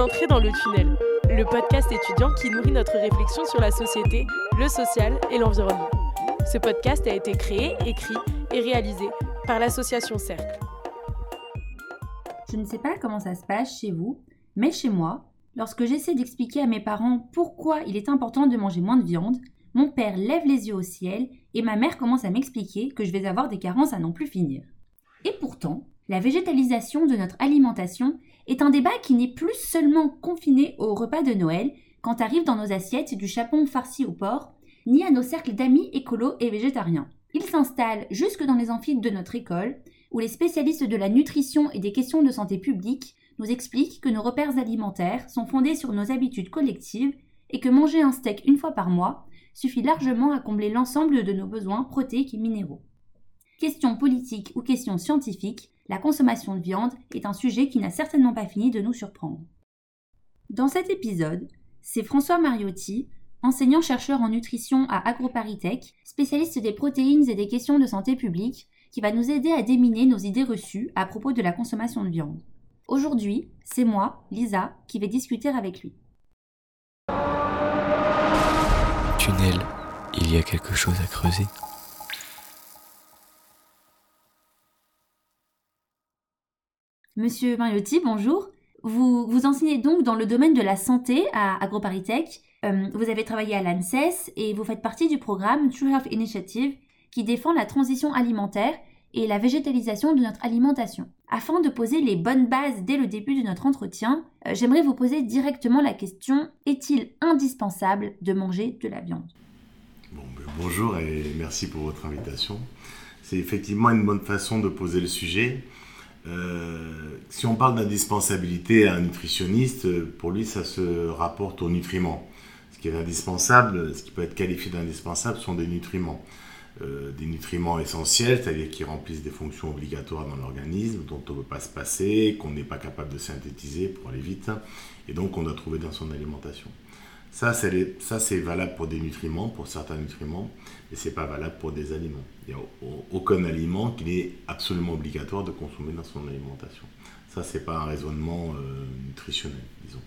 entrez dans le tunnel, le podcast étudiant qui nourrit notre réflexion sur la société, le social et l'environnement. Ce podcast a été créé, écrit et réalisé par l'association Cercle. Je ne sais pas comment ça se passe chez vous, mais chez moi, lorsque j'essaie d'expliquer à mes parents pourquoi il est important de manger moins de viande, mon père lève les yeux au ciel et ma mère commence à m'expliquer que je vais avoir des carences à n'en plus finir. Et pourtant, la végétalisation de notre alimentation est un débat qui n'est plus seulement confiné au repas de Noël, quand arrive dans nos assiettes du chapon farci au porc, ni à nos cercles d'amis écolos et végétariens. Il s'installe jusque dans les amphithéâtres de notre école, où les spécialistes de la nutrition et des questions de santé publique nous expliquent que nos repères alimentaires sont fondés sur nos habitudes collectives et que manger un steak une fois par mois suffit largement à combler l'ensemble de nos besoins protéiques et minéraux. Question politique ou question scientifique, la consommation de viande est un sujet qui n'a certainement pas fini de nous surprendre. Dans cet épisode, c'est François Mariotti, enseignant-chercheur en nutrition à AgroParisTech, spécialiste des protéines et des questions de santé publique, qui va nous aider à déminer nos idées reçues à propos de la consommation de viande. Aujourd'hui, c'est moi, Lisa, qui vais discuter avec lui. Tunnel, il y a quelque chose à creuser. Monsieur Mariotti, bonjour. Vous, vous enseignez donc dans le domaine de la santé à AgroParisTech. Euh, vous avez travaillé à l'ANSES et vous faites partie du programme True Health Initiative qui défend la transition alimentaire et la végétalisation de notre alimentation. Afin de poser les bonnes bases dès le début de notre entretien, euh, j'aimerais vous poser directement la question est-il indispensable de manger de la viande? Ben, Bonjour et merci pour votre invitation. C'est effectivement une bonne façon de poser le sujet. Euh, si on parle d'indispensabilité à un nutritionniste, pour lui, ça se rapporte aux nutriments. Ce qui est indispensable, ce qui peut être qualifié d'indispensable, sont des nutriments. Euh, des nutriments essentiels, c'est-à-dire qui remplissent des fonctions obligatoires dans l'organisme, dont on ne peut pas se passer, qu'on n'est pas capable de synthétiser pour aller vite, et donc on doit trouver dans son alimentation. Ça, c'est valable pour des nutriments, pour certains nutriments, mais ce n'est pas valable pour des aliments. Il n'y a aucun aliment qu'il est absolument obligatoire de consommer dans son alimentation. Ça, ce n'est pas un raisonnement euh, nutritionnel, disons.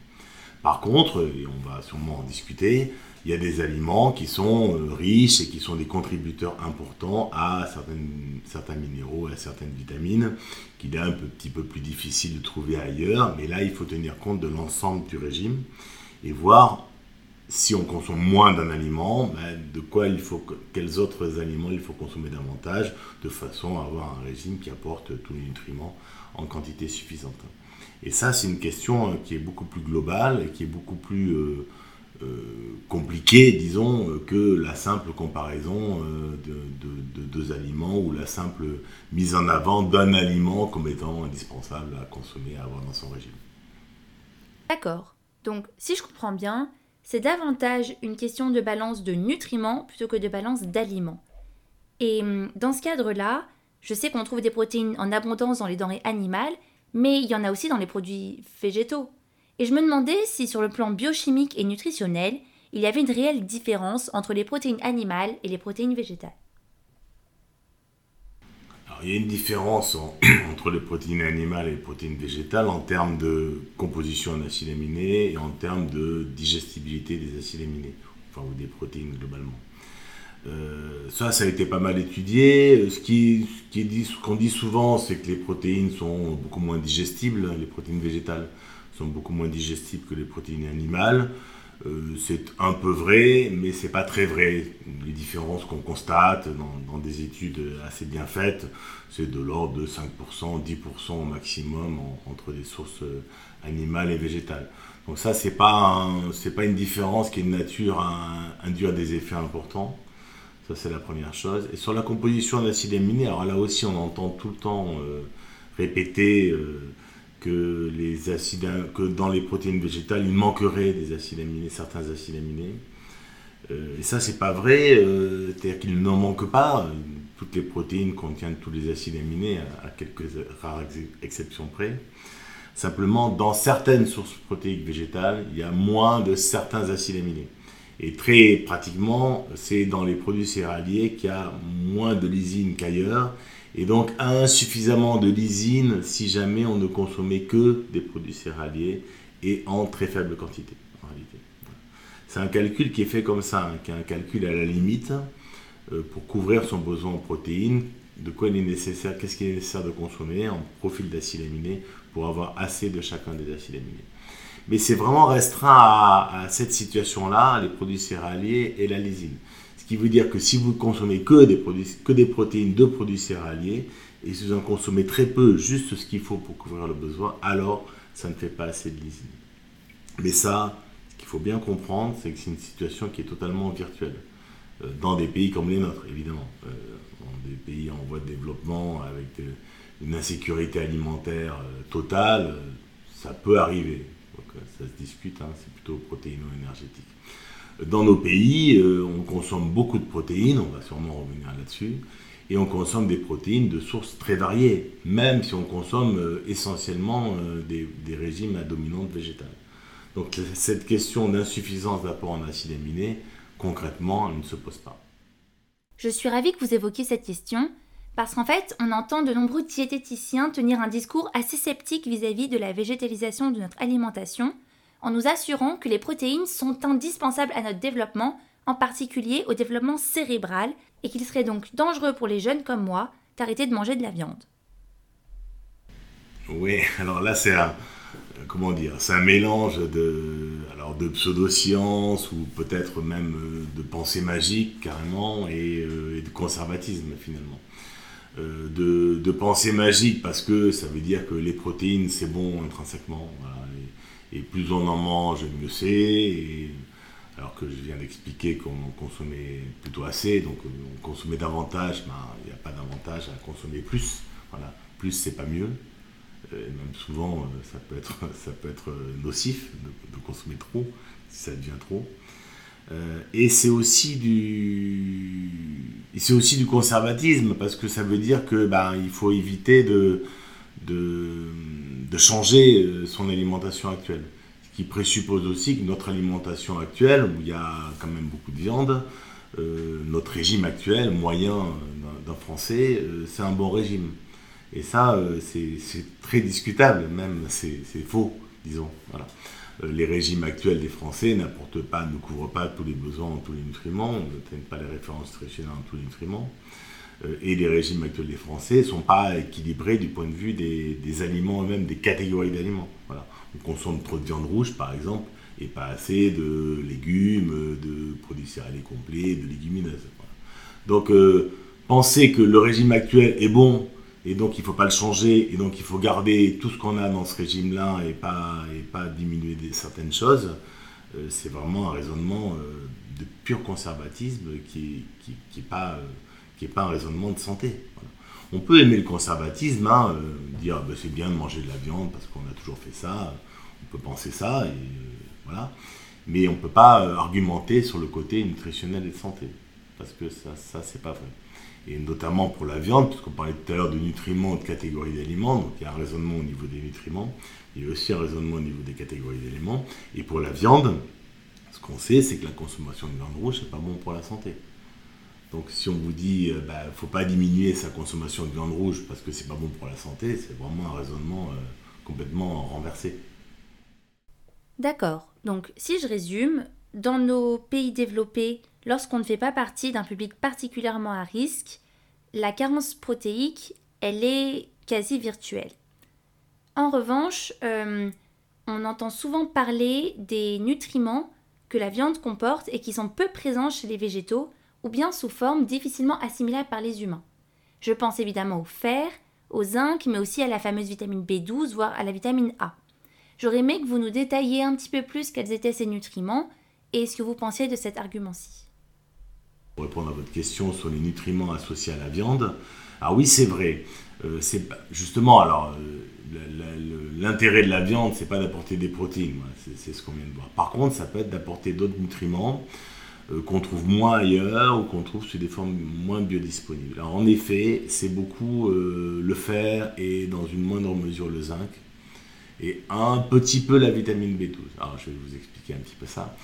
Par contre, et on va sûrement en discuter, il y a des aliments qui sont euh, riches et qui sont des contributeurs importants à certains minéraux, à certaines vitamines, qu'il est un petit peu plus difficile de trouver ailleurs. Mais là, il faut tenir compte de l'ensemble du régime et voir si on consomme moins d'un aliment, ben, de quoi il faut, quels autres aliments il faut consommer davantage, de façon à avoir un régime qui apporte tous les nutriments en quantité suffisante. Et ça, c'est une question euh, qui est beaucoup plus globale et qui est beaucoup plus euh, euh, compliquée, disons, que la simple comparaison de, deux aliments ou la simple mise en avant d'un aliment comme étant indispensable à consommer, à avoir dans son régime. D'accord. Donc, si je comprends bien, c'est davantage une question de balance de nutriments plutôt que de balance d'aliments. Et hum, dans ce cadre-là, je sais qu'on trouve des protéines en abondance dans les denrées animales, mais il y en a aussi dans les produits végétaux. Et je me demandais si sur le plan biochimique et nutritionnel, il y avait une réelle différence entre les protéines animales et les protéines végétales. Il y a une différence entre les protéines animales et les protéines végétales en termes de composition en acides aminés et en termes de digestibilité des acides aminés, enfin ou des protéines globalement. Euh, ça, ça a été pas mal étudié. Ce qui, qu'on dit, dit souvent, c'est que les protéines sont beaucoup moins digestibles, les protéines végétales sont beaucoup moins digestibles que les protéines animales. Euh, c'est un peu vrai, mais c'est pas très vrai. Les différences qu'on constate dans, des études assez bien faites, c'est de l'ordre de 5%, 10% au maximum entre des sources euh, animales et végétales. Donc ça, c'est pas pas une différence qui est de nature à induire des effets importants. Ça, c'est la première chose. Et sur la composition d'acides aminés, alors là aussi, on entend tout le temps euh, répéter que, les acides, que dans les protéines végétales, il manquerait des acides aminés, certains acides aminés. Euh, et ça, c'est pas vrai, euh, c'est-à-dire qu'il n'en manque pas. Toutes les protéines contiennent tous les acides aminés, à, quelques rares exceptions près. Simplement, dans certaines sources protéiques végétales, il y a moins de certains acides aminés. Et très pratiquement, c'est dans les produits céréaliers qu'il y a moins de lysine qu'ailleurs et donc insuffisamment de lysine si jamais on ne consommait que des produits céréaliers et en très faible quantité, en réalité. C'est un calcul qui est fait comme ça, hein, qui est un calcul à la limite euh, pour couvrir son besoin en protéines, de quoi il est nécessaire, qu'est-ce qu'il est nécessaire de consommer en profil d'acides aminés pour avoir assez de chacun des acides aminés. Mais c'est vraiment restreint à, cette situation-là, les produits céréaliers et la lysine. Qui veut dire que si vous consommez que des, produits, que des protéines de produits céréaliers, et si vous en consommez très peu, juste ce qu'il faut pour couvrir le besoin, alors ça ne fait pas assez de lysine. Mais ça, ce qu'il faut bien comprendre, c'est que c'est une situation qui est totalement virtuelle. Euh, dans des pays comme les nôtres, évidemment. Euh, dans des pays en voie de développement, avec une insécurité alimentaire euh, totale, ça peut arriver. ça se discute, hein, c'est plutôt protéino-énergétique. Dans nos pays, on consomme beaucoup de protéines, on va sûrement revenir là-dessus, et on consomme des protéines de sources très variées, même si on consomme essentiellement des, des, régimes à dominante végétale. Donc cette question d'insuffisance d'apport en acides aminés, concrètement, elle ne se pose pas. Je suis ravie que vous évoquiez cette question, parce qu'en fait, on entend de nombreux diététiciens tenir un discours assez sceptique vis-à-vis de la végétalisation de notre alimentation, en nous assurant que les protéines sont indispensables à notre développement, en particulier au développement cérébral, et qu'il serait donc dangereux pour les jeunes comme moi d'arrêter de manger de la viande. Oui, alors là c'est un, comment dire, c'est un mélange de, alors de pseudosciences ou peut-être même euh, de pensée magique carrément et, euh, de conservatisme finalement. Euh, de, de, pensée magique parce que ça veut dire que les protéines c'est bon intrinsèquement et, plus on en mange mieux c'est. Alors que je viens d'expliquer qu'on consommait plutôt assez donc on consommait davantage ben, il n'y a pas d'avantage à consommer plus. Voilà. Plus c'est pas mieux. Et même souvent, euh, ça peut être, ça peut être euh, nocif de, consommer trop, si ça devient trop. Euh, et c'est aussi du, c'est aussi du conservatisme parce que ça veut dire que ben, il faut éviter de, de, changer son alimentation actuelle. Ce qui présuppose aussi que notre alimentation actuelle, où il y a quand même beaucoup de viande, notre régime actuel moyen d'un Français, c'est un bon régime. Et ça, euh, c'est très discutable, même c'est faux, disons. Euh, les régimes actuels des Français n'apportent pas, ne couvrent pas tous les besoins tous les nutriments, ne tiennent pas les références nutritionnelles en tous les nutriments. Euh, et les régimes actuels des Français ne sont pas équilibrés du point de vue des, aliments eux-mêmes, des catégories d'aliments. Voilà. On consomme trop de viande rouge, par exemple, et pas assez de légumes, de produits céréaliers complets, de légumineuses. Donc, penser que le régime actuel est bon et donc il ne faut pas le changer, et donc il faut garder tout ce qu'on a dans ce régime-là et pas, et pas diminuer certaines choses, euh, c'est vraiment un raisonnement euh, de pur conservatisme qui n'est qui, pas, euh, pas un raisonnement de santé. On peut aimer le conservatisme, hein, dire bah, c'est bien de manger de la viande parce qu'on a toujours fait ça, on peut penser ça, et, voilà. mais on ne peut pas argumenter sur le côté nutritionnel et de santé, parce que ça, ça c'est pas vrai et notamment pour la viande, puisqu'on parlait tout à l'heure de nutriments, de catégories d'aliments, donc il y a un raisonnement au niveau des nutriments, il y a aussi un raisonnement au niveau des catégories d'aliments, et pour la viande, ce qu'on sait, c'est que la consommation de viande rouge, c'est pas bon pour la santé. Donc si on vous dit, il euh, ne bah, faut pas diminuer sa consommation de viande rouge parce que c'est pas bon pour la santé, c'est vraiment un raisonnement euh, complètement renversé. D'accord. Donc si je résume, dans nos pays développés, lorsqu'on ne fait pas partie d'un public particulièrement à risque, la carence protéique, elle est quasi virtuelle. En revanche, euh, on entend souvent parler des nutriments que la viande comporte et qui sont peu présents chez les végétaux ou bien sous forme difficilement assimilable par les humains. Je pense évidemment au fer, au zinc, mais aussi à la fameuse vitamine B12, voire à la vitamine A. J'aurais aimé que vous nous détailliez un petit peu plus quels étaient ces nutriments et ce que vous pensiez de cet argument-ci. Pour répondre à votre question sur les nutriments associés à la viande, ah oui, c'est vrai. Euh, c'est justement, alors, euh, l'intérêt de la viande, c'est pas d'apporter des protéines, c'est ce qu'on vient de voir. Par contre, ça peut être d'apporter d'autres nutriments euh, qu'on trouve moins ailleurs ou qu'on trouve sous des formes moins biodisponibles. Alors, en effet, c'est beaucoup le fer et dans une moindre mesure le zinc et un petit peu la vitamine B12. Alors, je vais vous expliquer un petit peu ça.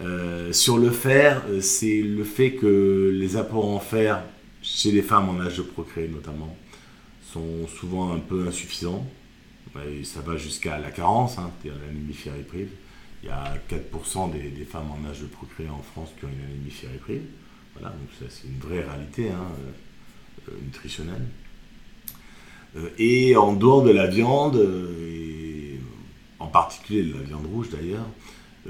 Euh, sur le fer, euh, c'est le fait que les apports en fer chez les femmes en âge de procréer notamment sont souvent un peu insuffisants. ça va jusqu'à la carence, hein, c'est-à-dire. Il y a 4% des, femmes en âge de procréer en France qui ont une anémie ferriprive. Voilà, donc ça c'est une vraie réalité hein, euh, nutritionnelle. Euh, et en dehors de la viande, et en particulier de la viande rouge d'ailleurs,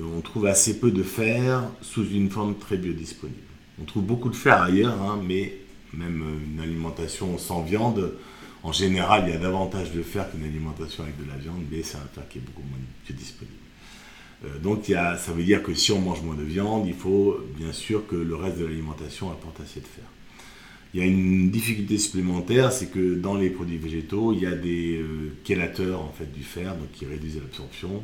on trouve assez peu de fer sous une forme très biodisponible. On trouve beaucoup de fer ailleurs, hein, mais même une alimentation sans viande, en général, il y a davantage de fer qu'une alimentation avec de la viande, mais c'est un fer qui est beaucoup moins Euh, donc ça veut dire que si on mange moins de viande, il faut bien sûr que le reste de l'alimentation apporte assez de fer. Il y a une difficulté supplémentaire, c'est que dans les produits végétaux, il y a des euh, chélateurs en fait, du fer, donc qui réduisent l'absorption.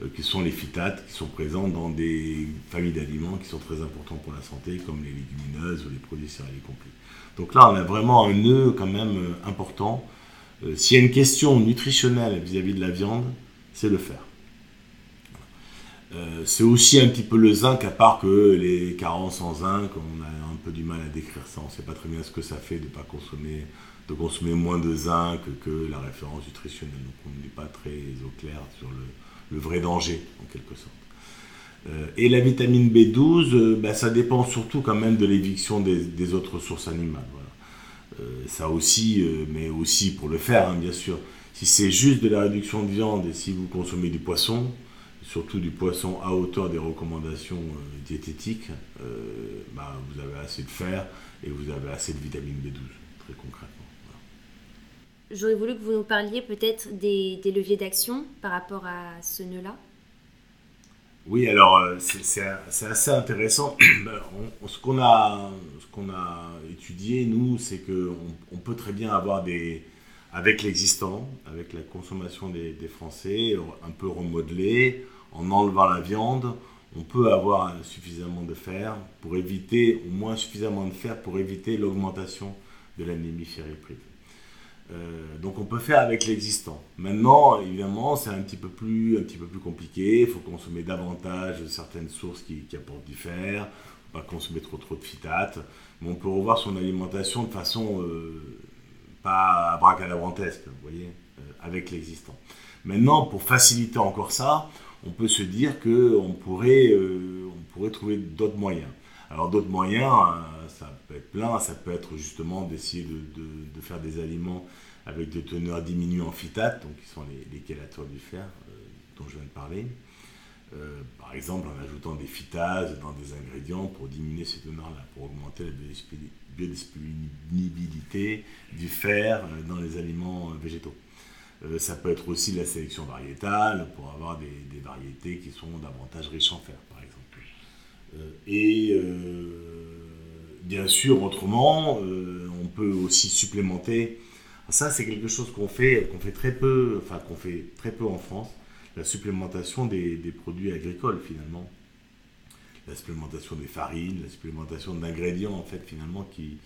Euh, qui sont les phytates, qui sont présents dans des familles d'aliments qui sont très importants pour la santé, comme les légumineuses ou les produits céréaliers complets. Donc là, on a vraiment un nœud quand même euh, important. S'il y a une question nutritionnelle vis-à-vis de la viande, c'est le fer. C'est aussi un petit peu le zinc, à part que les carences en zinc, on a un peu du mal à décrire ça. On ne sait pas très bien ce que ça fait de pas consommer, de consommer moins de zinc que la référence nutritionnelle. Donc on n'est pas très au clair sur le, vrai danger, en quelque sorte. Euh, et la vitamine B12, euh, bah, ça dépend surtout quand même de l'éviction des, autres sources animales. Euh, ça aussi, mais aussi pour le faire, hein, bien sûr. Si c'est juste de la réduction de viande et si vous consommez du poisson, surtout du poisson à hauteur des recommandations diététiques, bah, vous avez assez de fer et vous avez assez de vitamine B12, très concrètement. J'aurais voulu que vous nous parliez peut-être des, leviers d'action par rapport à ce nœud-là. Oui, alors euh, c'est assez intéressant. Ben, ce qu'on a, a, étudié, nous, c'est qu'on on peut très bien avoir des, avec l'existant, avec la consommation des, des, Français, un peu remodelé, en enlevant la viande, on peut avoir suffisamment de fer pour éviter, au moins suffisamment de fer pour éviter l'augmentation de l'anémie ferriprive. Euh, donc on peut faire avec l'existant. Maintenant, évidemment, c'est un petit peu plus, un petit peu plus compliqué. Il faut consommer davantage certaines sources qui, apportent du fer. Pas consommer trop trop de phytates. Mais on peut revoir son alimentation de façon euh, pas abracadabrantesque, vous voyez, euh, avec l'existant. Maintenant, pour faciliter encore ça, on peut se dire qu'on pourrait, on pourrait trouver d'autres moyens. Alors d'autres moyens, ça peut être plein, ça peut être justement d'essayer de, faire des aliments avec des teneurs diminuées en phytate, donc qui sont les, les du fer euh, dont je viens de parler. Euh, par exemple en ajoutant des phytases dans des ingrédients pour diminuer ces teneurs-là, pour augmenter la biodisponibilité du fer euh, dans les aliments végétaux. Ça peut être aussi la sélection variétale pour avoir des, des, variétés qui sont davantage riches en fer, par exemple. et bien sûr, autrement, euh, on peut aussi supplémenter. Ça, c'est quelque chose qu'on fait, qu'on fait très peu, enfin qu'on fait très peu en France, la supplémentation des, produits agricoles finalement, la supplémentation des farines, la supplémentation d'ingrédients en fait finalement qui,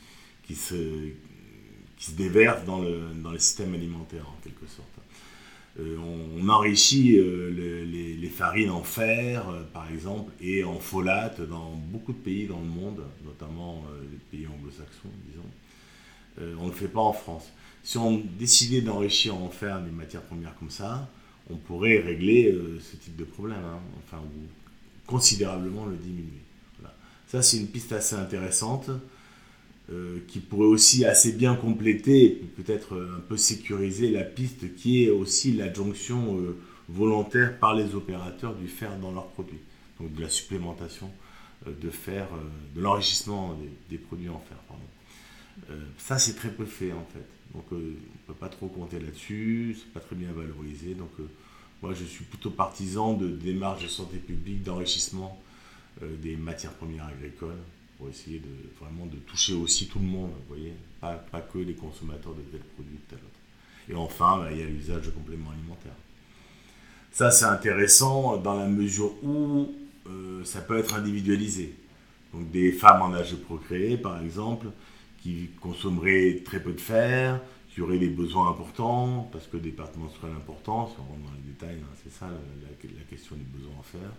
qui se, qui se déversent dans le, dans le système alimentaire en quelque sorte. Euh, on, enrichit euh, les, farines en fer, euh, par exemple, et en folate dans beaucoup de pays dans le monde, notamment les pays anglo-saxons, disons. on ne le fait pas en France. Si on décidait d'enrichir en fer des matières premières comme ça, on pourrait régler ce type de problème, hein. enfin, ou considérablement le diminuer. Ça, c'est une piste assez intéressante. Euh, qui pourrait aussi assez bien compléter, peut-être un peu sécuriser la piste qui est aussi l'adjonction euh, volontaire par les opérateurs du fer dans leurs produits. Donc de la supplémentation euh, de fer, de l'enrichissement des, produits en fer. ça, c'est très peu fait en fait. Donc on ne peut pas trop compter là-dessus, c'est pas très bien valorisé. Donc moi, je suis plutôt partisan de démarches de santé publique, d'enrichissement des matières premières agricoles pour essayer de, vraiment de toucher aussi tout le monde, vous voyez, pas, pas que les consommateurs de tel produit ou tel autre. Et enfin, bah, il y a l'usage de compléments alimentaires. Ça, c'est intéressant dans la mesure où euh, ça peut être individualisé. Donc des femmes en âge de procréer, par exemple, qui consommeraient très peu de fer, qui auraient des besoins importants, parce que des pertes menstruelles importantes, si on rentre dans les détails, hein, c'est ça la, la, question des besoins en fer.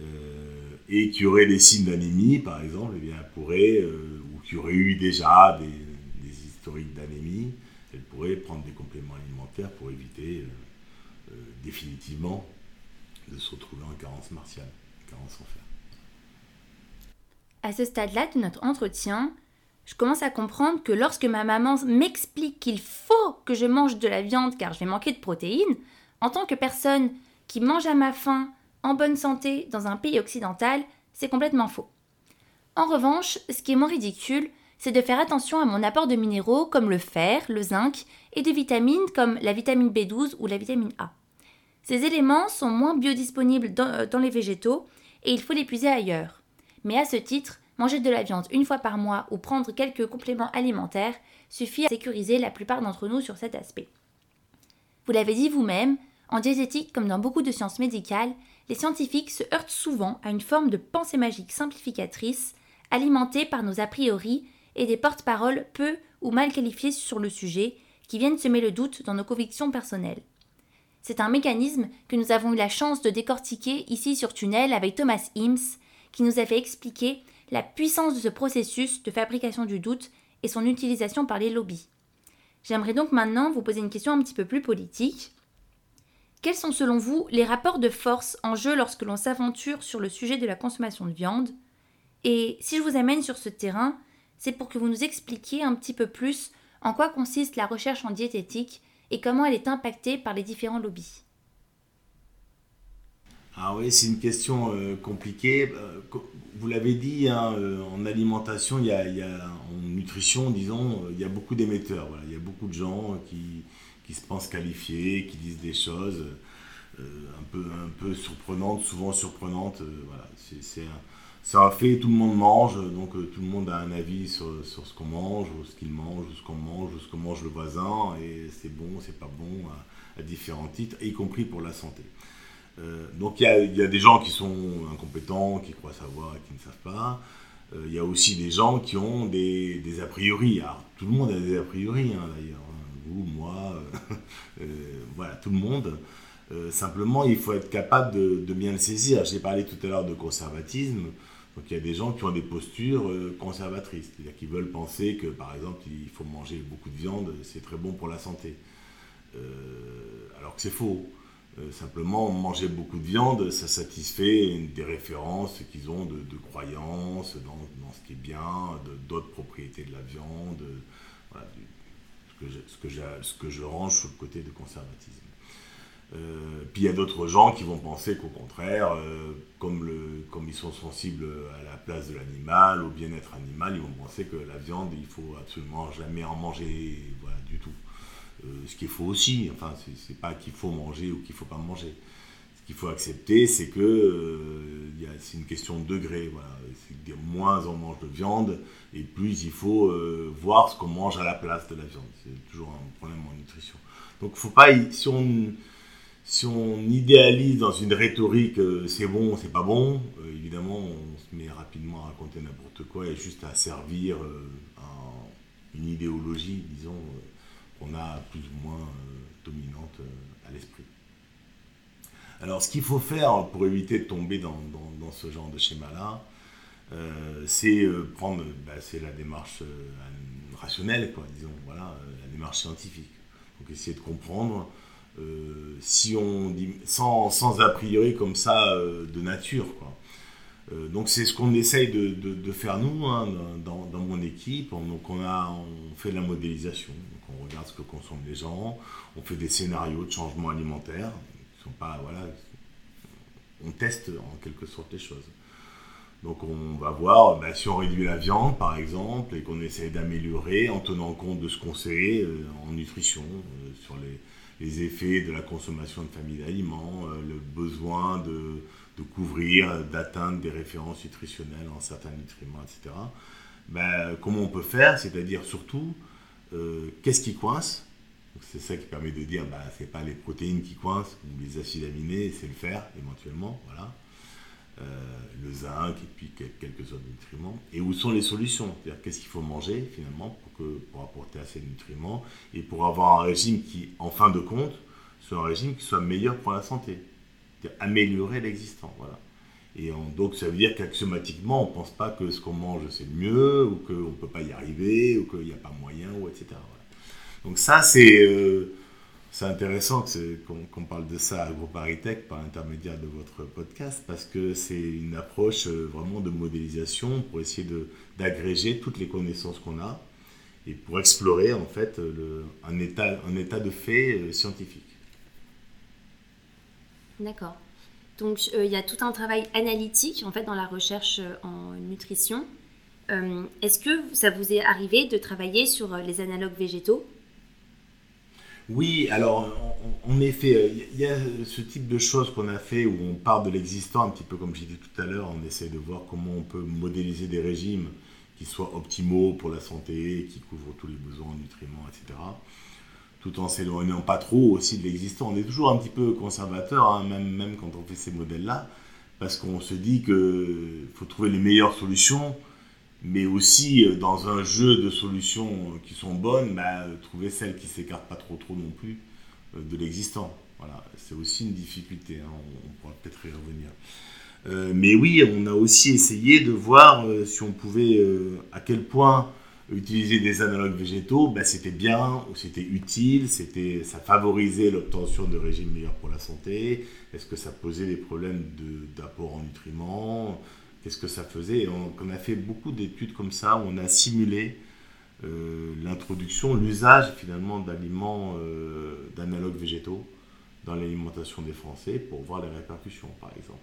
Euh, et qui aurait des signes d'anémie, par exemple, eh bien, pourrait, euh, ou qui aurait eu déjà des, historiques d'anémie, elle pourrait prendre des compléments alimentaires pour éviter définitivement de se retrouver en carence martiale, carence en fer. À ce stade-là de notre entretien, je commence à comprendre que lorsque ma maman m'explique qu'il faut que je mange de la viande car je vais manquer de protéines, en tant que personne qui mange à ma faim, en bonne santé, dans un pays occidental, c'est complètement faux. En revanche, ce qui est moins ridicule, c'est de faire attention à mon apport de minéraux comme le fer, le zinc et de vitamines comme la vitamine B12 ou la vitamine A. Ces éléments sont moins biodisponibles dans, dans les végétaux et il faut les puiser ailleurs. Mais à ce titre, manger de la viande une fois par mois ou prendre quelques compléments alimentaires suffit à sécuriser la plupart d'entre nous sur cet aspect. Vous l'avez dit vous-même, en diététique comme dans beaucoup de sciences médicales, les scientifiques se heurtent souvent à une forme de pensée magique simplificatrice, alimentée par nos a priori et des porte-paroles peu ou mal qualifiés sur le sujet, qui viennent semer le doute dans nos convictions personnelles. C'est un mécanisme que nous avons eu la chance de décortiquer ici sur Tunnel avec Thomas Hims, qui nous avait expliqué la puissance de ce processus de fabrication du doute et son utilisation par les lobbies. J'aimerais donc maintenant vous poser une question un petit peu plus politique. Quels sont selon vous les rapports de force en jeu lorsque l'on s'aventure sur le sujet de la consommation de viande? Et si je vous amène sur ce terrain, c'est pour que vous nous expliquiez un petit peu plus en quoi consiste la recherche en diététique et comment elle est impactée par les différents lobbies. Ah oui, c'est une question euh, compliquée. Euh, vous l'avez dit, hein, euh, en alimentation, en nutrition, disons, il y a beaucoup d'émetteurs. Il y a beaucoup de gens qui, qui, se pensent qualifiés, qui disent des choses un, peu, un peu surprenantes, souvent surprenantes. voilà. C'est un, fait, tout le monde mange, donc tout le monde a un avis sur, sur ce qu'on mange, ou ce qu'il mange, ou ce qu'on mange, ou ce que mange le voisin, et c'est bon, c'est pas bon, à différents titres, y compris pour la santé. Euh, donc il y, a, des gens qui sont incompétents, qui croient savoir et qui ne savent pas. Euh, il y a aussi des gens qui ont des, a priori. Alors, tout le monde a des a priori, hein, d'ailleurs. Vous, moi, euh, voilà, tout le monde. simplement, il faut être capable de, bien le saisir. J'ai parlé tout à l'heure de conservatisme. Donc il y a des gens qui ont des postures conservatrices, c'est-à-dire qui veulent penser que, par exemple, il faut manger beaucoup de viande, c'est très bon pour la santé. alors que c'est faux. Euh, simplement, manger beaucoup de viande, ça satisfait des références qu'ils ont de, croyances dans, ce qui est bien, d'autres propriétés de la viande, que je, ce, que ce, je, range sur le côté de conservatisme. Euh, puis il y a d'autres gens qui vont penser qu'au contraire, euh, comme, comme ils sont sensibles à la place de l'animal, au bien-être animal, ils vont penser que la viande, il faut absolument jamais en manger voilà, du tout. Euh, ce qu'il faut aussi, enfin, c'est pas qu'il faut manger ou qu'il faut pas manger. Qu'il faut accepter, c'est que euh, c'est une question de degré. Voilà. Moins on mange de viande, et plus il faut euh, voir ce qu'on mange à la place de la viande. C'est toujours un problème en nutrition. Donc, faut pas, si on, si on idéalise dans une rhétorique c'est bon, c'est pas bon, évidemment, on se met rapidement à raconter n'importe quoi et juste à servir une idéologie, disons qu'on a plus ou moins euh, dominante euh, à l'esprit. Alors, ce qu'il faut faire pour éviter de tomber dans, ce genre de schéma-là, euh, c'est prendre, bah, la démarche rationnelle, quoi, disons, voilà, la démarche scientifique. Donc, essayer de comprendre si on dit, sans, sans, a priori comme ça de nature. Euh, donc c'est ce qu'on essaye de, faire nous hein, dans, mon équipe. On, donc on, a, on fait de la modélisation, donc on regarde ce que consomment les gens, on fait des scénarios de changement alimentaire. On teste en quelque sorte les choses. Donc on va voir ben, si on réduit la viande par exemple et qu'on essaie d'améliorer en tenant compte de ce qu'on sait euh, en nutrition, euh, sur les, effets de la consommation de familles d'aliments, le besoin de couvrir, d'atteindre des références nutritionnelles en certains nutriments, etc. Ben, comment on peut faire C'est-à-dire surtout, euh, qu'est-ce qui coince C'est ça qui permet de dire, ben, ce n'est pas les protéines qui coincent, ou les acides aminés, c'est le fer éventuellement, voilà. Euh, le zinc et puis quelques autres nutriments. Et où sont les solutions? C'est-à-dire qu'est-ce qu'il faut manger finalement pour, apporter assez de nutriments et pour avoir un régime qui, en fin de compte, soit un régime qui soit meilleur pour la santé améliorer l'existant. Voilà. Et donc ça veut dire qu'axiomatiquement, on ne pense pas que ce qu'on mange c'est mieux, ou qu'on ne peut pas y arriver, ou qu'il n'y a pas moyen, ou etc. Donc ça, c'est euh, intéressant qu'on parle de ça à GroupeAritech par l'intermédiaire de votre podcast, parce que c'est une approche euh, vraiment de modélisation pour essayer d'agréger toutes les connaissances qu'on a et pour explorer en fait un, état, un état de fait euh, scientifique. D'accord. Donc il y a tout un travail analytique en fait dans la recherche en nutrition. Est-ce que ça vous est arrivé de travailler sur les analogues végétaux? Oui, alors en, effet, il y a ce type de choses qu'on a fait où on part de l'existant, un petit peu comme j'ai dit tout à l'heure, on essaie de voir comment on peut modéliser des régimes qui soient optimaux pour la santé, qui couvrent tous les besoins en nutriments, etc. Tout en s'éloignant pas trop aussi de l'existant. On est toujours un petit peu conservateur, hein, même, même quand on fait ces modèles-là, parce qu'on se dit qu'il faut trouver les meilleures solutions mais aussi euh, dans un jeu de solutions euh, qui sont bonnes, bah, trouver celles qui s'écartent pas trop trop non plus euh, de l'existant. Voilà, c'est aussi une difficulté, hein, on, pourra peut-être y revenir. mais oui, on a aussi essayé de voir si on pouvait, à quel point utiliser des analogues végétaux, bah, c'était bien ou c'était utile, c'était, ça favorisait l'obtention de régimes meilleurs pour la santé, est-ce que ça posait des problèmes d'apport en nutriments? Qu'est-ce que ça faisait. on, a fait beaucoup d'études comme ça, on a simulé euh, l'introduction, l'usage finalement d'aliments, euh, d'analogues végétaux dans l'alimentation des Français pour voir les répercussions, par exemple.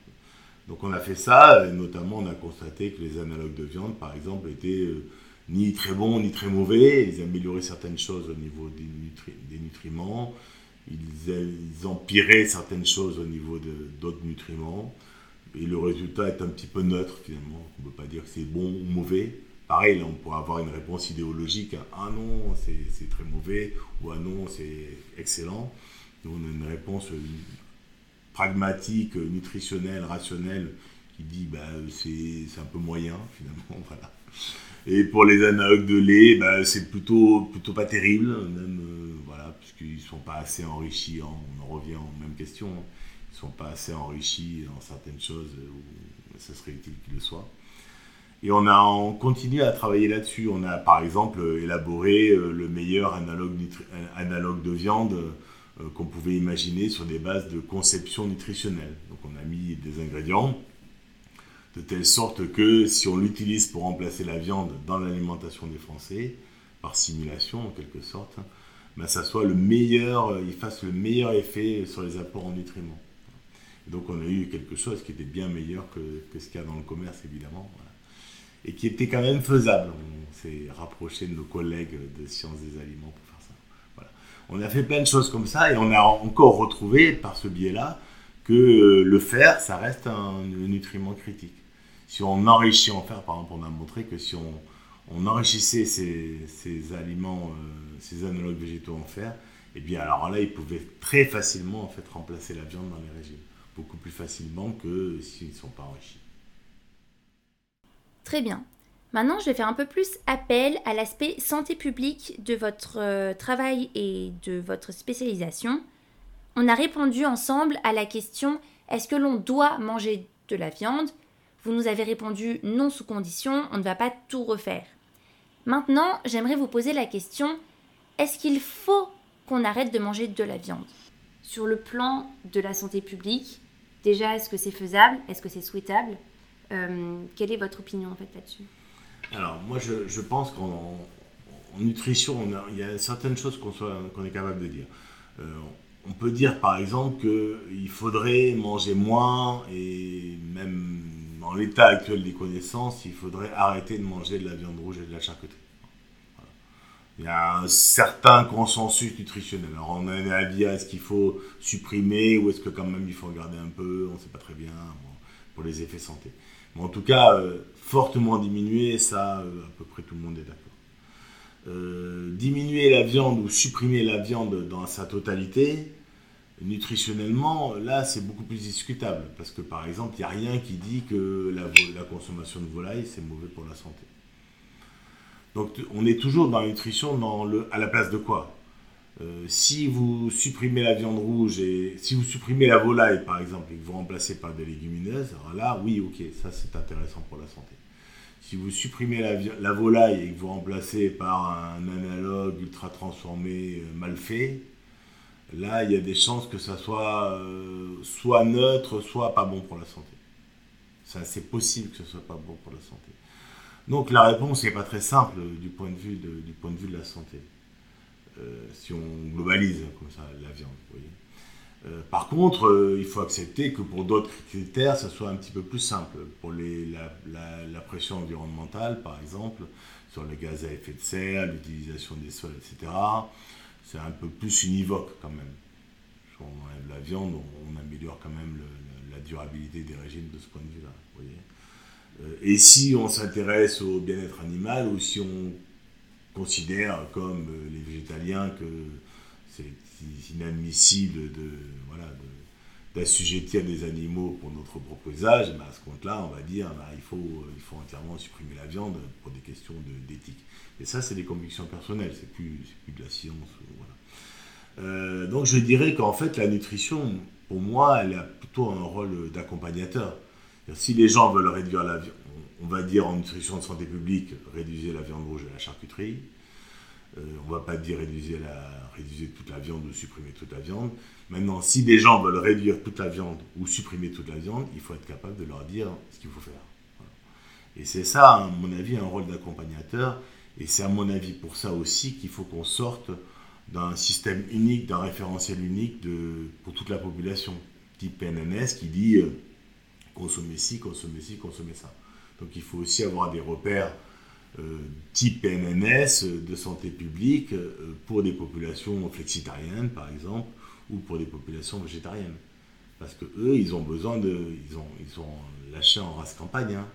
Donc on a fait ça, notamment on a constaté que les analogues de viande, par exemple, étaient euh, ni très bons ni très mauvais. Ils amélioraient certaines choses au niveau des, nutriments, ils, empiraient certaines choses au niveau d'autres nutriments. Et le résultat est un petit peu neutre finalement. On ne peut pas dire que c'est bon ou mauvais. Pareil, on pourrait avoir une réponse idéologique. Ah non, c'est très mauvais. Ou ah non, c'est excellent. Nous, on a une réponse euh, pragmatique, nutritionnelle, rationnelle, qui dit bah, c'est un peu moyen finalement. Et pour les analogues de lait, bah, c'est plutôt, pas terrible, même, euh, voilà, puisqu'ils ne sont pas assez enrichis. on en revient aux mêmes questions ne sont pas assez enrichis dans certaines choses où ça serait utile qu'ils le soient. Et on, a, on continue à travailler là-dessus. On a par exemple élaboré euh, le meilleur analogue, analogue de viande euh, qu'on pouvait imaginer sur des bases de conception nutritionnelle. Donc on a mis des ingrédients de telle sorte que si on l'utilise pour remplacer la viande dans l'alimentation des Français, par simulation en quelque sorte, ben ça soit le meilleur, il fasse le meilleur effet sur les apports en nutriments. Donc on a eu quelque chose qui était bien meilleur que, ce qu'il y a dans le commerce, évidemment. Et qui était quand même faisable. On s'est rapproché de nos collègues de sciences des aliments pour faire ça. On a fait plein de choses comme ça et on a encore retrouvé par ce biais-là que euh, le fer, ça reste un, nutriment critique. Si on enrichit en fer, par exemple, on a montré que si on, enrichissait ces, aliments, euh, ces analogues végétaux en fer, et eh bien alors là, ils pouvaient très facilement en fait remplacer la viande dans les régimes beaucoup plus facilement que s'ils ne sont pas enrichis. Très bien. Maintenant, je vais faire un peu plus appel à l'aspect santé publique de votre euh, travail et de votre spécialisation. On a répondu ensemble à la question est-ce que l'on doit manger de la viande? Vous nous avez répondu non sous condition, on ne va pas tout refaire. Maintenant, j'aimerais vous poser la question est-ce qu'il faut qu'on arrête de manger de la viande? Sur le plan de la santé publique, Déjà, est-ce que c'est faisable? Est-ce que c'est souhaitable? Euh, Quelle est votre opinion en fait là-dessus? Alors, moi, je, pense qu'en nutrition, il y a certaines choses qu'on est capable de dire. Euh, on peut dire par exemple qu'il faudrait manger moins et même en l'état actuel des connaissances, il faudrait arrêter de manger de la viande rouge et de la charcuterie il y a un certain consensus nutritionnel. Alors on est à dire est-ce qu'il faut supprimer ou est-ce que quand même il faut regarder un peu, on ne sait pas très bien pour les effets santé. Mais en tout cas, euh, fortement diminuer, ça, euh, à peu près tout le monde est d'accord. Euh, diminuer la viande ou supprimer la viande dans sa totalité, nutritionnellement, là, c'est beaucoup plus discutable. Parce que par exemple, il n'y a rien qui dit que la consommation de volaille, c'est mauvais pour la santé. Donc on est toujours dans la nutrition à la place de quoi? Euh, Si vous supprimez la viande rouge et si vous supprimez la volaille par exemple et que vous remplacez par des légumineuses, alors là oui ok, ça c'est intéressant pour la santé. Si vous supprimez la, la, volaille et que vous remplacez par un analogue ultra transformé mal fait, là, il y a des chances que ça soit soit neutre, soit pas bon pour la santé. C'est possible que ce soit pas bon pour la santé. Donc la réponse n'est pas très simple du point de vue de, du point de, vue de la santé. Euh, si on globalise comme ça la viande. Euh, par contre, euh, il faut accepter que pour d'autres critères, ça soit un petit peu plus simple. Pour les, la, pression environnementale, par exemple, sur les gaz à effet de serre, l'utilisation des sols, etc., c'est un peu plus univoque quand même. On enlève la viande, on, améliore quand même la durabilité des régimes de ce point de vue-là. Euh, et si on s'intéresse au bien-être animal ou si on considère comme euh, les végétaliens que c'est inadmissible de, voilà, d'assujettir des animaux pour notre propre usage, ben, à ce compte-là, on va dire ben, il, faut, il faut entièrement supprimer la viande pour des questions d'éthique. Et ça, c'est des convictions personnelles, c'est plus, plus de la science. Euh, donc je dirais qu'en fait, la nutrition, pour moi, elle a plutôt un rôle d'accompagnateur. Si les gens veulent réduire la viande, on va dire en nutrition de santé publique, réduisez la viande rouge et la charcuterie. Euh, on ne va pas dire réduisez, toute la viande ou supprimer toute la viande. Maintenant, si des gens veulent réduire toute la viande ou supprimer toute la viande, il faut être capable de leur dire ce qu'il faut faire. Et c'est ça, à mon avis, un rôle d'accompagnateur. Et c'est à mon avis pour ça aussi qu'il faut qu'on sorte d'un système unique, d'un référentiel unique pour toute la population, type PNNS qui dit euh, consommer ci, consommer ci, consommer ça. Donc il faut aussi avoir des repères euh, type PNNS de santé publique euh, pour des populations flexitariennes par exemple ou pour des populations végétariennes. Parce que eux, ils ont besoin de. Ils ont, ils ont lâché en race campagne. Hein.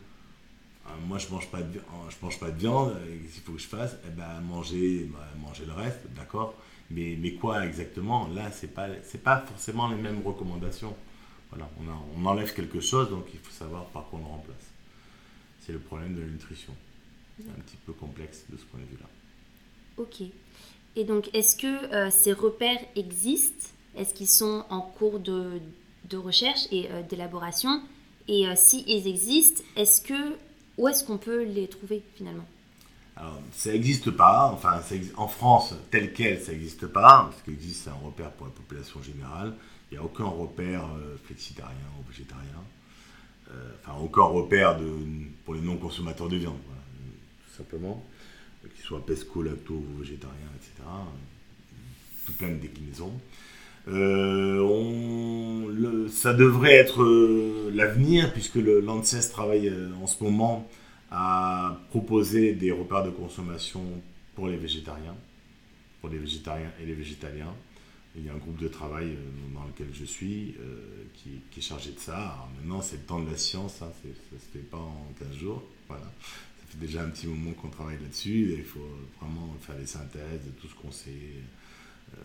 Euh, moi, je mange, pas de, je mange pas de viande. Qu'est-ce qu'il faut que je fasse? Eh ben, manger, bah, manger le reste, d'accord. Mais, mais quoi exactement? Là, ce n'est pas, pas forcément les mêmes recommandations. Voilà, on, enlève quelque chose, donc il faut savoir par quoi on le remplace. C'est le problème de la nutrition. C'est un petit peu complexe de ce point de vue-là. Ok. Et donc, est-ce que euh, ces repères existent? Est-ce qu'ils sont en cours de, recherche et euh, d'élaboration? Et euh, si ils existent, est-ce que où est-ce qu'on peut les trouver finalement? Alors, ça n'existe pas, enfin, en France, tel quel, ça n'existe pas, parce qu'il existe un repère pour la population générale. Il n'y a aucun repère flexitarien ou végétarien. Euh, enfin encore repère pour les non-consommateurs de viande, tout simplement, qu'ils soient pesco, lacto, végétariens, etc. Tout plein de déclinaisons. Euh, on, ça devrait être euh, l'avenir, puisque l'ANSES travaille en ce moment à proposer des repères de consommation pour les végétariens, pour les végétariens et les végétaliens. Il y a un groupe de travail euh, dans lequel je suis euh, qui, est chargé de ça. Maintenant, c'est le temps de la science, hein, ça ne se fait pas en 15 jours. Voilà. Ça fait déjà un petit moment qu'on travaille là-dessus. Il faut vraiment faire les synthèses de tout ce qu'on sait. Euh,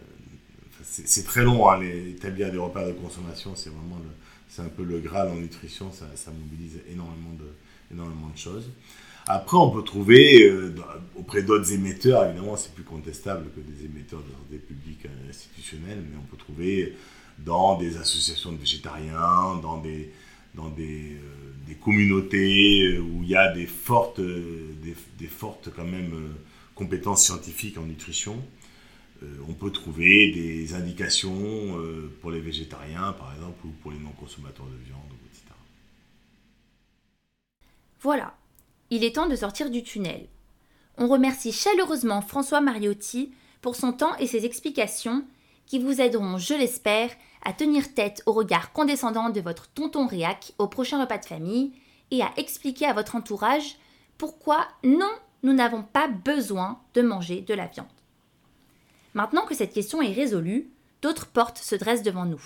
c'est très long, hein, établir des repères de consommation, c'est vraiment c'est un peu le Graal en nutrition, ça mobilise énormément de, énormément de choses. Après, on peut trouver euh, auprès d'autres émetteurs, évidemment, c'est plus contestable que des émetteurs de santé publique institutionnels, mais on peut trouver dans des associations de végétariens, dans des, dans des, euh, communautés où il y a des fortes, des, fortes quand même euh, compétences scientifiques en nutrition. on peut trouver des indications pour les végétariens, par exemple, ou pour les non-consommateurs de viande. Voilà, il est temps de sortir du tunnel. On remercie chaleureusement François Mariotti pour son temps et ses explications qui vous aideront, je l'espère, à tenir tête au regard condescendant de votre tonton réac au prochain repas de famille et à expliquer à votre entourage pourquoi non, nous n'avons pas besoin de manger de la viande. Maintenant que cette question est résolue, d'autres portes se dressent devant nous.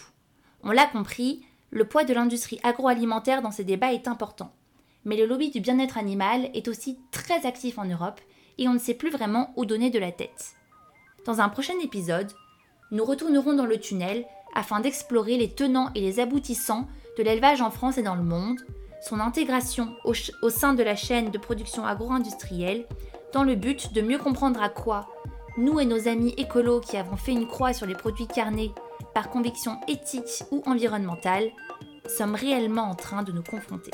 On l'a compris, le poids de l'industrie agroalimentaire dans ces débats est important mais le lobby du bien-être animal est aussi très actif en Europe et on ne sait plus vraiment où donner de la tête. Dans un prochain épisode, nous retournerons dans le tunnel afin d'explorer les tenants et les aboutissants de l'élevage en France et dans le monde, son intégration au, sein de la chaîne de production agro-industrielle, dans le but de mieux comprendre à quoi nous et nos amis écolos qui avons fait une croix sur les produits carnés par conviction éthique ou environnementale sommes réellement en train de nous confronter.